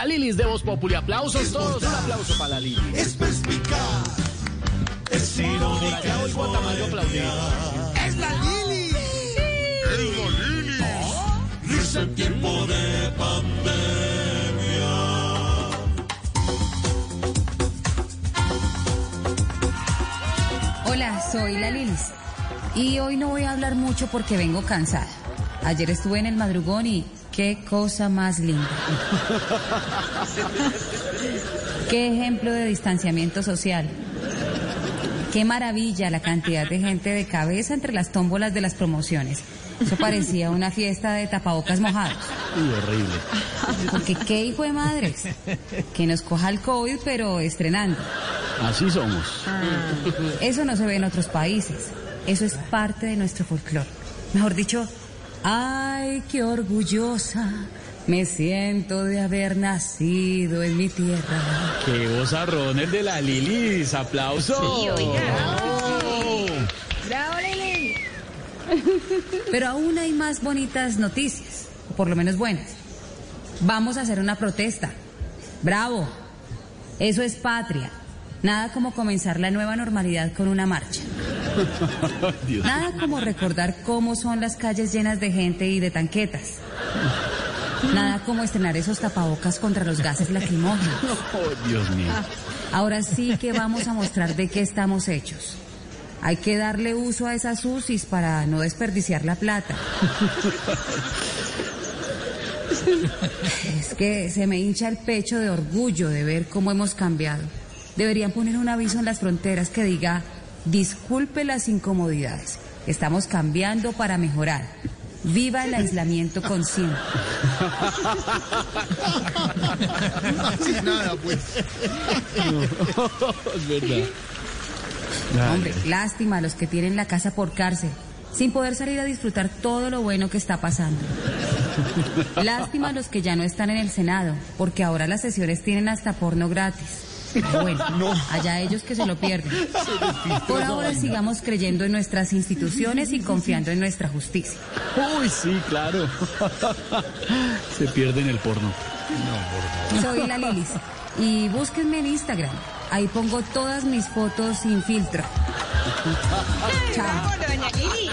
La Lilis de Voz Populi. Aplausos todos. Un aplauso para la Lilis. Es perspicaz, es irónica, Ya hoy Guatamayo aplaudir. es la Lili. Es la Lili. Risa en tiempo de pandemia. Hola, soy la Lilis. Y hoy no voy a hablar mucho porque vengo cansada. Ayer estuve en el madrugón y qué cosa más linda. qué ejemplo de distanciamiento social. Qué maravilla la cantidad de gente de cabeza entre las tómbolas de las promociones. Eso parecía una fiesta de tapabocas mojados. Uy, horrible. Porque qué hijo de madres. Que nos coja el COVID, pero estrenando. Así somos. Eso no se ve en otros países. Eso es parte de nuestro folclore. Mejor dicho, ay, qué orgullosa me siento de haber nacido en mi tierra. Qué vozarrón el de la Lilis. Aplausos. Pero aún hay más bonitas noticias, o por lo menos buenas. Vamos a hacer una protesta. Bravo. Eso es patria. Nada como comenzar la nueva normalidad con una marcha. Nada como recordar cómo son las calles llenas de gente y de tanquetas. Nada como estrenar esos tapabocas contra los gases lacrimógenos. Oh, Dios mío. Ahora sí que vamos a mostrar de qué estamos hechos. Hay que darle uso a esas UCIs para no desperdiciar la plata. Es que se me hincha el pecho de orgullo de ver cómo hemos cambiado. Deberían poner un aviso en las fronteras que diga, disculpe las incomodidades, estamos cambiando para mejorar. Viva el aislamiento consciente. Así nada, pues. es verdad. Ay, Hombre, lástima a los que tienen la casa por cárcel, sin poder salir a disfrutar todo lo bueno que está pasando. Lástima a los que ya no están en el Senado, porque ahora las sesiones tienen hasta porno gratis. Pero bueno, allá ellos que se lo pierden. Por ahora sigamos creyendo en nuestras instituciones y confiando en nuestra justicia. Uy, sí, claro. Se pierde en el porno. Soy la Lilis y búsquenme en Instagram. Ahí pongo todas mis fotos sin filtro. Chao. doña Lili.